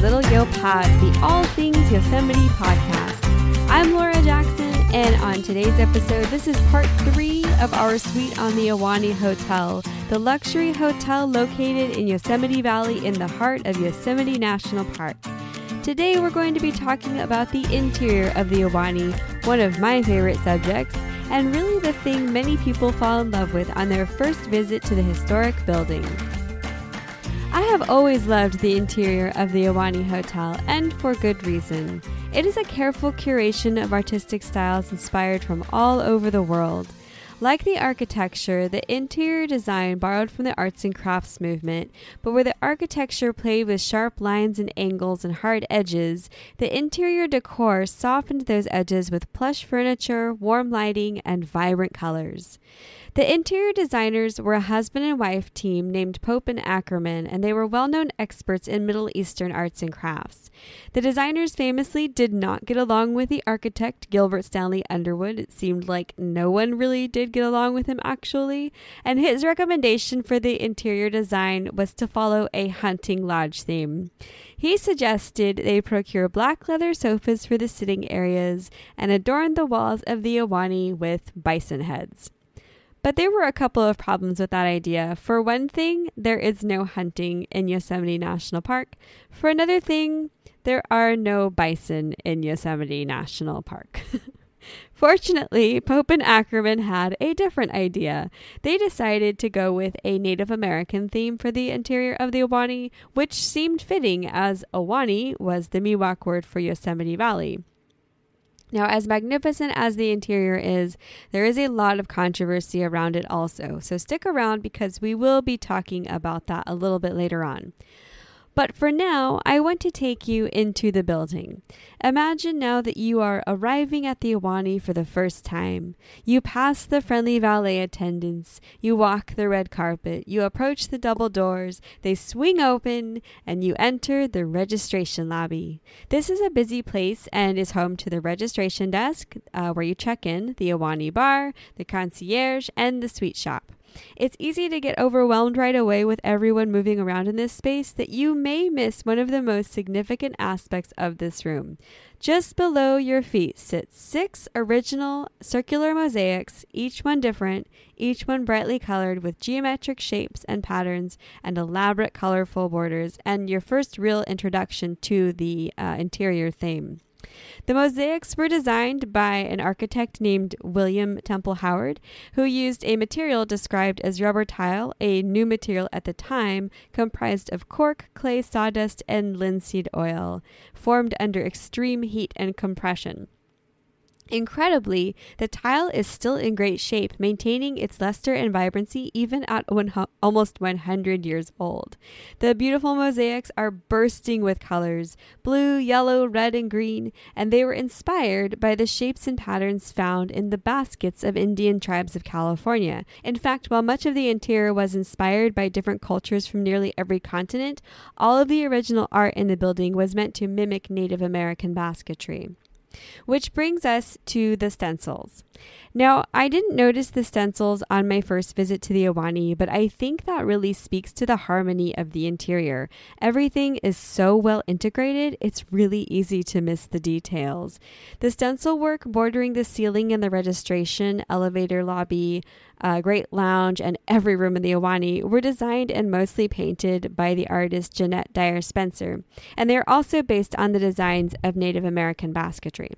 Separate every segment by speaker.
Speaker 1: Little Yo Pod, the All Things Yosemite podcast. I'm Laura Jackson, and on today's episode, this is part three of our suite on the Ahwahnee Hotel, the luxury hotel located in Yosemite Valley in the heart of Yosemite National Park. Today, we're going to be talking about the interior of the Ahwahnee, one of my favorite subjects, and really the thing many people fall in love with on their first visit to the historic building. I have always loved the interior of the Ahwahnee Hotel, and for good reason. It is a careful curation of artistic styles inspired from all over the world. Like the architecture, the interior design borrowed from the arts and crafts movement, but where the architecture played with sharp lines and angles and hard edges, the interior decor softened those edges with plush furniture, warm lighting, and vibrant colors. The interior designers were a husband and wife team named Pope and Ackerman, and they were well known experts in Middle Eastern arts and crafts. The designers famously did not get along with the architect Gilbert Stanley Underwood. It seemed like no one really did get along with him, actually, and his recommendation for the interior design was to follow a hunting lodge theme. He suggested they procure black leather sofas for the sitting areas and adorn the walls of the Ahwahnee with bison heads. But there were a couple of problems with that idea. For one thing, there is no hunting in Yosemite National Park. For another thing, there are no bison in Yosemite National Park. Fortunately, Pope and Ackerman had a different idea. They decided to go with a Native American theme for the interior of the Ahwahnee, which seemed fitting as Ahwahnee was the Miwok word for Yosemite Valley. Now, as magnificent as the interior is, there is a lot of controversy around it also. So stick around because we will be talking about that a little bit later on. But for now, I want to take you into the building. Imagine now that you are arriving at the Ahwahnee for the first time. You pass the friendly valet attendants, you walk the red carpet, you approach the double doors, they swing open, and you enter the registration lobby. This is a busy place and is home to the registration desk uh, where you check in, the Ahwahnee bar, the concierge, and the sweet shop. It's easy to get overwhelmed right away with everyone moving around in this space that you may miss one of the most significant aspects of this room. Just below your feet sit six original circular mosaics, each one different, each one brightly colored with geometric shapes and patterns and elaborate colorful borders, and your first real introduction to the uh, interior theme. The mosaics were designed by an architect named William Temple Howard, who used a material described as rubber tile, a new material at the time comprised of cork, clay, sawdust, and linseed oil, formed under extreme heat and compression. Incredibly, the tile is still in great shape, maintaining its luster and vibrancy even at one, almost 100 years old. The beautiful mosaics are bursting with colors blue, yellow, red, and green, and they were inspired by the shapes and patterns found in the baskets of Indian tribes of California. In fact, while much of the interior was inspired by different cultures from nearly every continent, all of the original art in the building was meant to mimic Native American basketry. Which brings us to the stencils. Now, I didn't notice the stencils on my first visit to the Ahwahnee, but I think that really speaks to the harmony of the interior. Everything is so well integrated, it's really easy to miss the details. The stencil work bordering the ceiling in the registration, elevator lobby, uh, Great Lounge, and every room in the Ahwahnee were designed and mostly painted by the artist Jeanette Dyer Spencer, and they are also based on the designs of Native American basketry.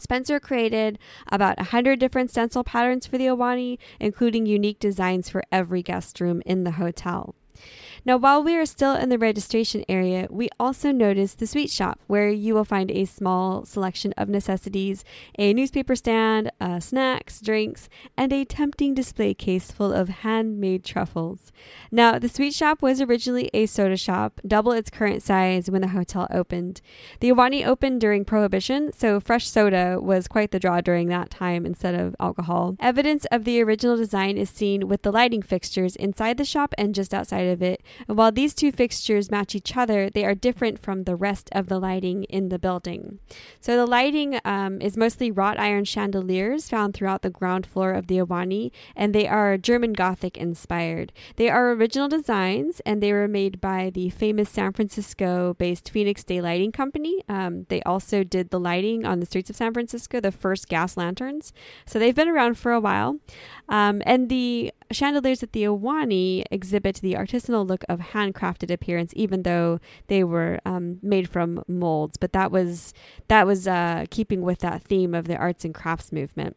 Speaker 1: Spencer created about 100 different stencil patterns for the Ahwahnee, including unique designs for every guest room in the hotel. Now, while we are still in the registration area, we also notice the sweet shop where you will find a small selection of necessities, a newspaper stand, uh, snacks, drinks, and a tempting display case full of handmade truffles. Now, the sweet shop was originally a soda shop, double its current size when the hotel opened. The Ahwahnee opened during Prohibition, so fresh soda was quite the draw during that time instead of alcohol. Evidence of the original design is seen with the lighting fixtures inside the shop and just outside of it, And while these two fixtures match each other, they are different from the rest of the lighting in the building. So the lighting um, is mostly wrought iron chandeliers found throughout the ground floor of the Ahwahnee, and they are German Gothic inspired. They are original designs, and they were made by the famous San Francisco based Phoenix Day Lighting Company. Um, they also did the lighting on the streets of San Francisco, the first gas lanterns. So they've been around for a while. Um, and the chandeliers at the Ahwahnee exhibit the artisanal look of handcrafted appearance, even though they were um, made from molds. But that was that was uh, keeping with that theme of the arts and crafts movement.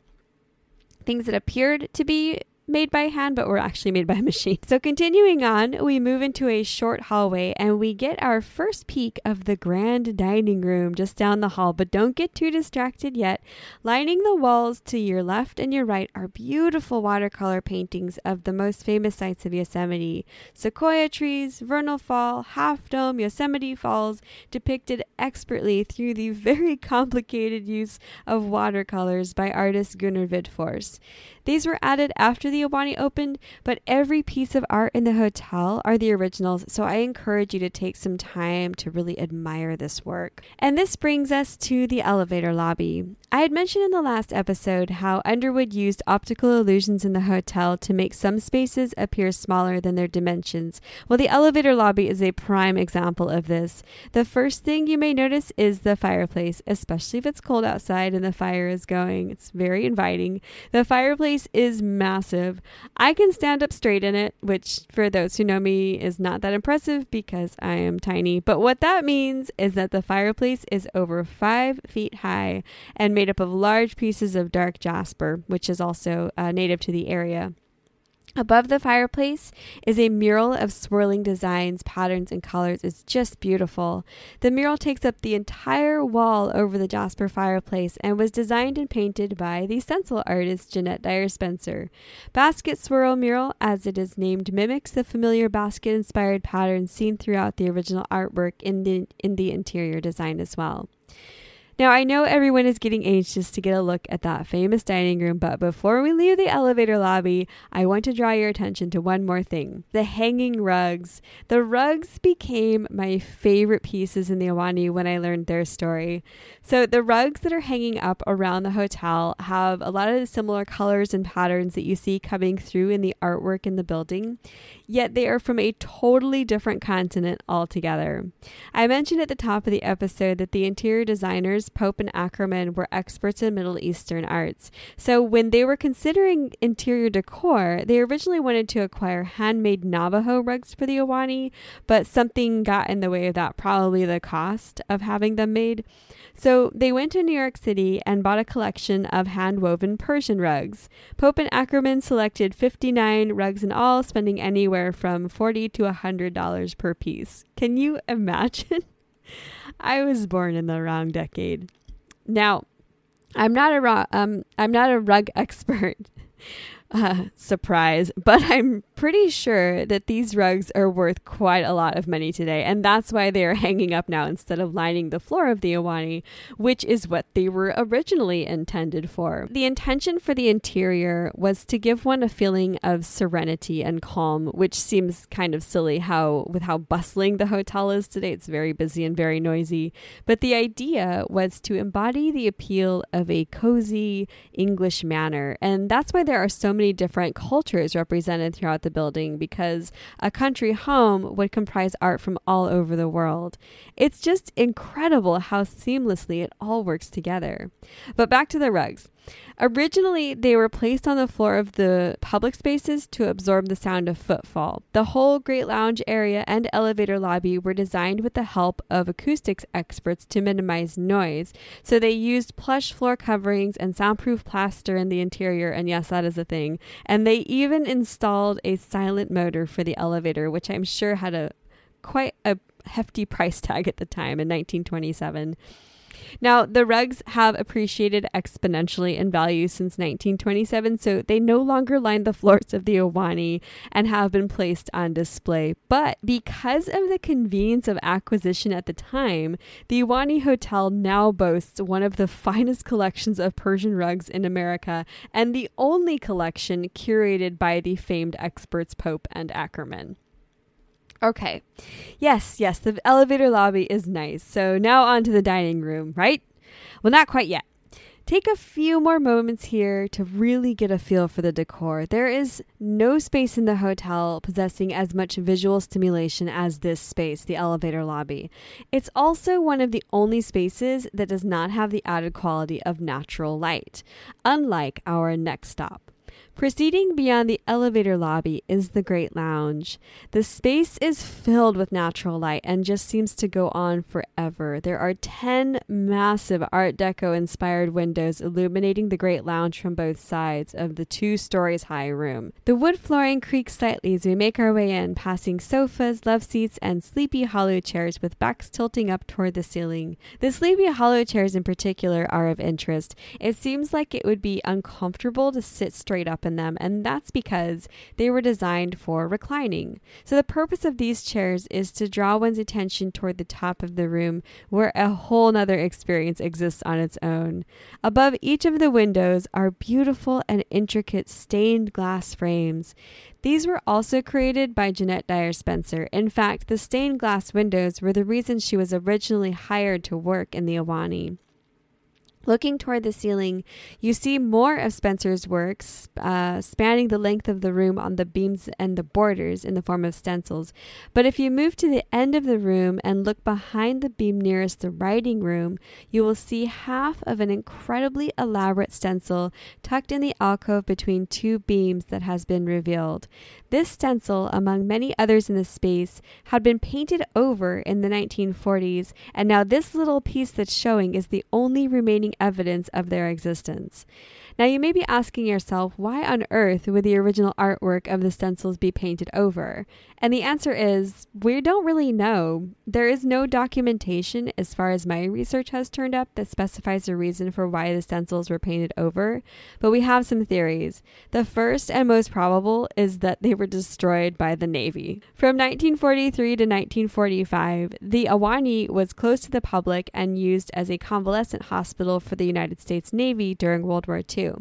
Speaker 1: Things that appeared to be made by hand, but were actually made by a machine. So, continuing on, we move into a short hallway and we get our first peek of the grand dining room just down the hall. But don't get too distracted yet. Lining the walls to your left and your right are beautiful watercolor paintings of the most famous sites of Yosemite sequoia trees, Vernal Fall, Half Dome, Yosemite Falls, depicted expertly through the very complicated use of watercolors by artist Gunnar Widforss. These were added after the Ahwahnee opened, but every piece of art in the hotel are the originals, so I encourage you to take some time to really admire this work. And this brings us to the elevator lobby. I had mentioned in the last episode how Underwood used optical illusions in the hotel to make some spaces appear smaller than their dimensions. Well, the elevator lobby is a prime example of this. The first thing you may notice is the fireplace, especially if it's cold outside and the fire is going. It's very inviting. The fireplace is massive. I can stand up straight in it, which for those who know me is not that impressive because I am tiny. But what that means is that the fireplace is over five feet high and made up of large pieces of dark jasper, which is also uh, native to the area. Above the fireplace is a mural of swirling designs, patterns, and colors. It's just beautiful. The mural takes up the entire wall over the Jasper fireplace and was designed and painted by the stencil artist Jeanette Dyer Spencer. Basket Swirl Mural, as it is named, mimics the familiar basket inspired patterns seen throughout the original artwork in the, in the interior design as well. Now, I know everyone is getting anxious to get a look at that famous dining room, but before we leave the elevator lobby, I want to draw your attention to one more thing the hanging rugs. The rugs became my favorite pieces in the Ahwahnee when I learned their story. So, the rugs that are hanging up around the hotel have a lot of the similar colors and patterns that you see coming through in the artwork in the building yet they are from a totally different continent altogether. I mentioned at the top of the episode that the interior designers, Pope and Ackerman, were experts in Middle Eastern arts. So when they were considering interior decor, they originally wanted to acquire handmade Navajo rugs for the Ahwahnee, but something got in the way of that, probably the cost of having them made. So they went to New York City and bought a collection of hand woven Persian rugs. Pope and Ackerman selected 59 rugs in all, spending anywhere from 40 to $100 per piece. Can you imagine? I was born in the wrong decade. Now, I'm not a um, I'm not a rug expert uh, surprise, but I'm pretty sure that these rugs are worth quite a lot of money today, and that's why they are hanging up now instead of lining the floor of the Ahwahnee, which is what they were originally intended for. The intention for the interior was to give one a feeling of serenity and calm, which seems kind of silly how with how bustling the hotel is today. It's very busy and very noisy, but the idea was to embody the appeal of a cozy English manor, and that's why there are so many different cultures represented throughout the building because a country home would comprise art from all over the world. It's just incredible how seamlessly it all works together. But back to the rugs. Originally, they were placed on the floor of the public spaces to absorb the sound of footfall. The whole Great Lounge area and elevator lobby were designed with the help of acoustics experts to minimize noise. So they used plush floor coverings and soundproof plaster in the interior, and yes, that is a thing. And they even installed a silent motor for the elevator, which I'm sure had a quite a hefty price tag at the time in 1927. Now, the rugs have appreciated exponentially in value since 1927, so they no longer line the floors of the Ahwahnee and have been placed on display. But because of the convenience of acquisition at the time, the Ahwahnee Hotel now boasts one of the finest collections of Persian rugs in America and the only collection curated by the famed experts Pope and Ackerman. Okay. Yes, yes, the elevator lobby is nice. So now on to the dining room, right? Well, not quite yet. Take a few more moments here to really get a feel for the decor. There is no space in the hotel possessing as much visual stimulation as this space, the elevator lobby. It's also one of the only spaces that does not have the added quality of natural light, unlike our next stop. Proceeding beyond the elevator lobby is the Great Lounge. The space is filled with natural light and just seems to go on forever. There are 10 massive Art Deco inspired windows illuminating the Great Lounge from both sides of the two stories high room. The wood flooring creaks slightly as we make our way in, passing sofas, love seats, and sleepy hollow chairs with backs tilting up toward the ceiling. The sleepy hollow chairs in particular are of interest. It seems like it would be uncomfortable to sit straight up in them, and that's because they were designed for reclining. So, the purpose of these chairs is to draw one's attention toward the top of the room, where a whole nother experience exists on its own. Above each of the windows are beautiful and intricate stained glass frames. These were also created by Jeanette Dyer Spencer. In fact, the stained glass windows were the reason she was originally hired to work in the Ahwahnee. Looking toward the ceiling, you see more of Spencer's works uh, spanning the length of the room on the beams and the borders in the form of stencils. But if you move to the end of the room and look behind the beam nearest the writing room, you will see half of an incredibly elaborate stencil tucked in the alcove between two beams that has been revealed. This stencil, among many others in the space, had been painted over in the 1940s, and now this little piece that's showing is the only remaining evidence of their existence. Now, you may be asking yourself, why on earth would the original artwork of the stencils be painted over? And the answer is, we don't really know. There is no documentation, as far as my research has turned up, that specifies a reason for why the stencils were painted over, but we have some theories. The first and most probable is that they were destroyed by the Navy. From 1943 to 1945, the Ahwahnee was closed to the public and used as a convalescent hospital for the United States Navy during World War II.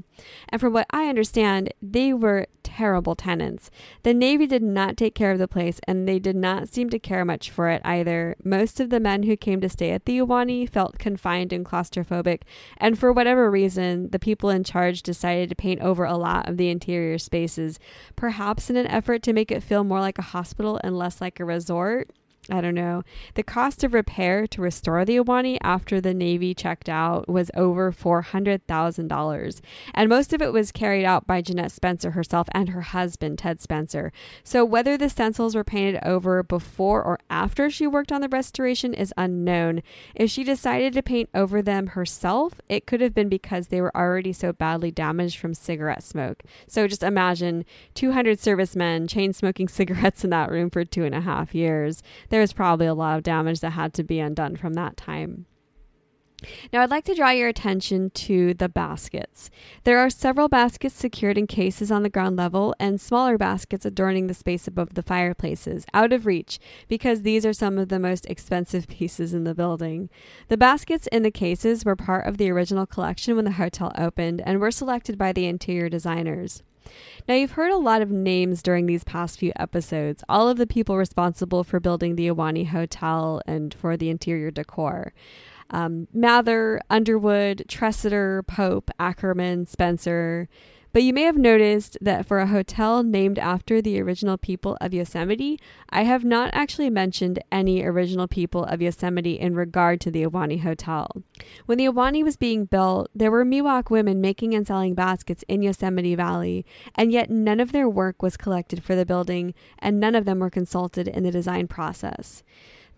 Speaker 1: And from what I understand, they were terrible tenants. The Navy did not take care of the place, and they did not seem to care much for it either. Most of the men who came to stay at the Ahwahnee felt confined and claustrophobic, and for whatever reason, the people in charge decided to paint over a lot of the interior spaces, perhaps in an effort to make it feel more like a hospital and less like a resort. I don't know. The cost of repair to restore the Ahwahnee after the Navy checked out was over $400,000. And most of it was carried out by Jeanette Spencer herself and her husband, Ted Spencer. So whether the stencils were painted over before or after she worked on the restoration is unknown. If she decided to paint over them herself, it could have been because they were already so badly damaged from cigarette smoke. So just imagine 200 servicemen chain smoking cigarettes in that room for two and a half years there was probably a lot of damage that had to be undone from that time. Now, I'd like to draw your attention to the baskets. There are several baskets secured in cases on the ground level and smaller baskets adorning the space above the fireplaces, out of reach, because these are some of the most expensive pieces in the building. The baskets in the cases were part of the original collection when the hotel opened and were selected by the interior designers. Now, you've heard a lot of names during these past few episodes, all of the people responsible for building the Ahwahnee Hotel and for the interior decor. Um, Mather, Underwood, Tresidder, Pope, Ackerman, Spencer, but you may have noticed that for a hotel named after the original people of Yosemite, I have not actually mentioned any original people of Yosemite in regard to the Ahwahnee Hotel. When the Ahwahnee was being built, there were Miwok women making and selling baskets in Yosemite Valley, and yet none of their work was collected for the building, and none of them were consulted in the design process.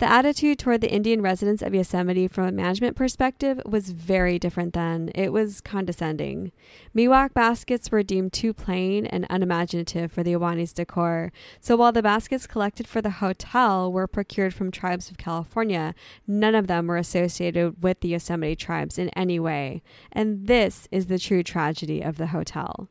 Speaker 1: The attitude toward the Indian residents of Yosemite from a management perspective was very different then. It was condescending. Miwok baskets were deemed too plain and unimaginative for the Ahwahnee's decor, so while the baskets collected for the hotel were procured from tribes of California, none of them were associated with the Yosemite tribes in any way. And this is the true tragedy of the hotel.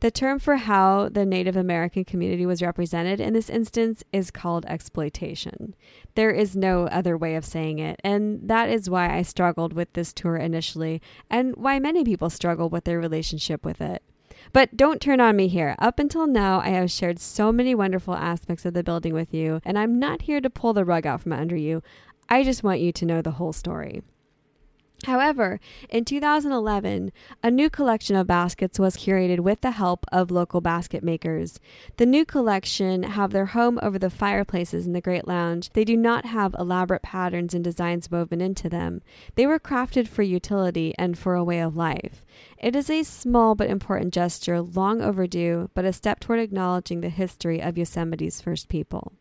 Speaker 1: The term for how the Native American community was represented in this instance is called exploitation. There is no other way of saying it, and that is why I struggled with this tour initially, and why many people struggle with their relationship with it. But don't turn on me here. Up until now, I have shared so many wonderful aspects of the building with you, and I'm not here to pull the rug out from under you. I just want you to know the whole story. However, in 2011, a new collection of baskets was curated with the help of local basket makers. The new collection have their home over the fireplaces in the Great Lounge. They do not have elaborate patterns and designs woven into them. They were crafted for utility and for a way of life. It is a small but important gesture, long overdue, but a step toward acknowledging the history of Yosemite's first people.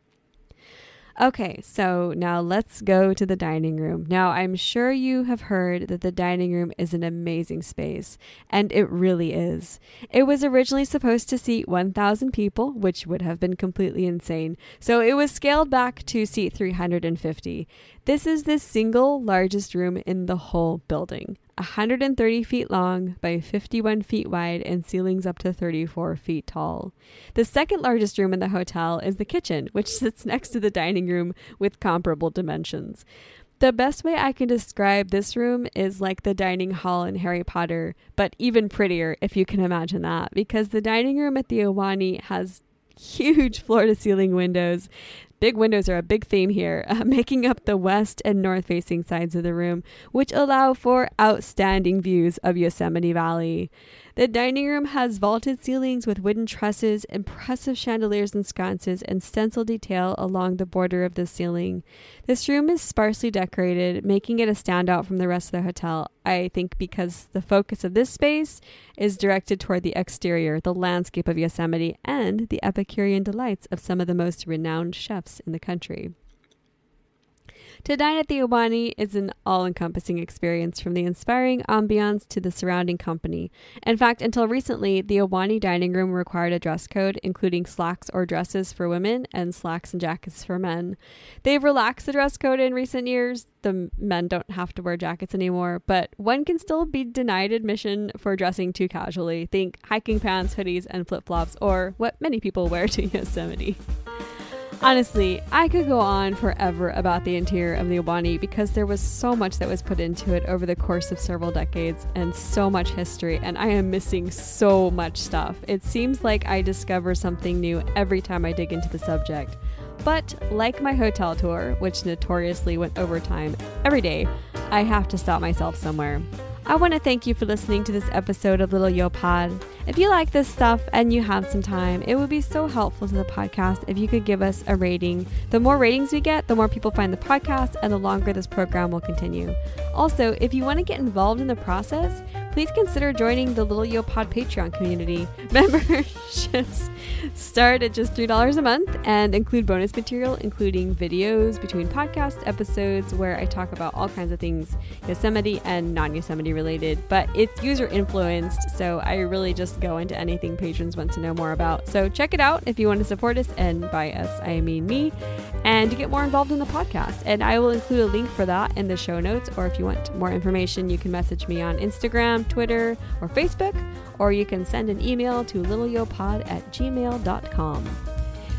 Speaker 1: Okay, so now let's go to the dining room. Now, I'm sure you have heard that the dining room is an amazing space, and it really is. It was originally supposed to seat 1,000 people, which would have been completely insane, so it was scaled back to seat 350. This is the single largest room in the whole building. 130 feet long by 51 feet wide and ceilings up to 34 feet tall. The second largest room in the hotel is the kitchen, which sits next to the dining room with comparable dimensions. The best way I can describe this room is like the dining hall in Harry Potter, but even prettier if you can imagine that, because the dining room at the Ahwahnee has huge floor to ceiling windows Big windows are a big theme here, uh, making up the west and north facing sides of the room, which allow for outstanding views of Yosemite Valley. The dining room has vaulted ceilings with wooden trusses, impressive chandeliers and sconces, and stencil detail along the border of the ceiling. This room is sparsely decorated, making it a standout from the rest of the hotel. I think because the focus of this space is directed toward the exterior, the landscape of Yosemite, and the Epicurean delights of some of the most renowned chefs in the country. To dine at the Ahwahnee is an all encompassing experience from the inspiring ambiance to the surrounding company. In fact, until recently, the Ahwahnee dining room required a dress code, including slacks or dresses for women and slacks and jackets for men. They've relaxed the dress code in recent years. The men don't have to wear jackets anymore, but one can still be denied admission for dressing too casually. Think hiking pants, hoodies, and flip flops, or what many people wear to Yosemite. Honestly, I could go on forever about the interior of the Ahwahnee because there was so much that was put into it over the course of several decades and so much history, and I am missing so much stuff. It seems like I discover something new every time I dig into the subject. But like my hotel tour, which notoriously went overtime every day, I have to stop myself somewhere. I want to thank you for listening to this episode of Little Yo Pod. If you like this stuff and you have some time, it would be so helpful to the podcast if you could give us a rating. The more ratings we get, the more people find the podcast and the longer this program will continue. Also, if you want to get involved in the process, please consider joining the Little Yo Pod Patreon community. Memberships start at just $3 a month and include bonus material, including videos between podcast episodes where I talk about all kinds of things Yosemite and non Yosemite related. But it's user influenced, so I really just go into anything patrons want to know more about. So check it out if you want to support us, and by us, I mean me, and to get more involved in the podcast. And I will include a link for that in the show notes, or if you want more information, you can message me on Instagram Twitter, or Facebook, or you can send an email to littleyopod at gmail.com.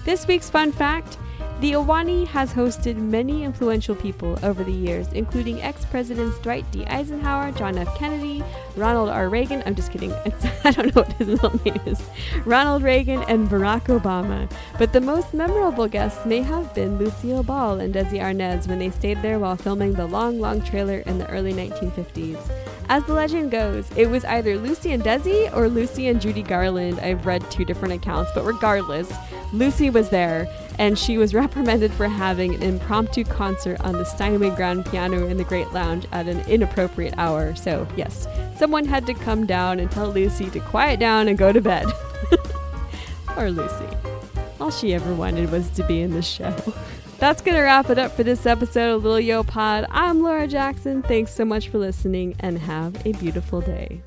Speaker 1: This week's fun fact the Ahwahnee has hosted many influential people over the years, including ex presidents Dwight D. Eisenhower, John F. Kennedy, Ronald R. Reagan. I'm just kidding. It's, I don't know what his middle name is. Ronald Reagan and Barack Obama. But the most memorable guests may have been Lucille Ball and Desi Arnaz when they stayed there while filming the Long Long trailer in the early 1950s. As the legend goes, it was either Lucy and Desi or Lucy and Judy Garland. I've read two different accounts, but regardless, Lucy was there and she was reprimanded for having an impromptu concert on the Steinway grand piano in the Great Lounge at an inappropriate hour. So, yes, someone had to come down and tell Lucy to quiet down and go to bed. Poor Lucy. All she ever wanted was to be in the show. That's going to wrap it up for this episode of Little Yo Pod. I'm Laura Jackson. Thanks so much for listening and have a beautiful day.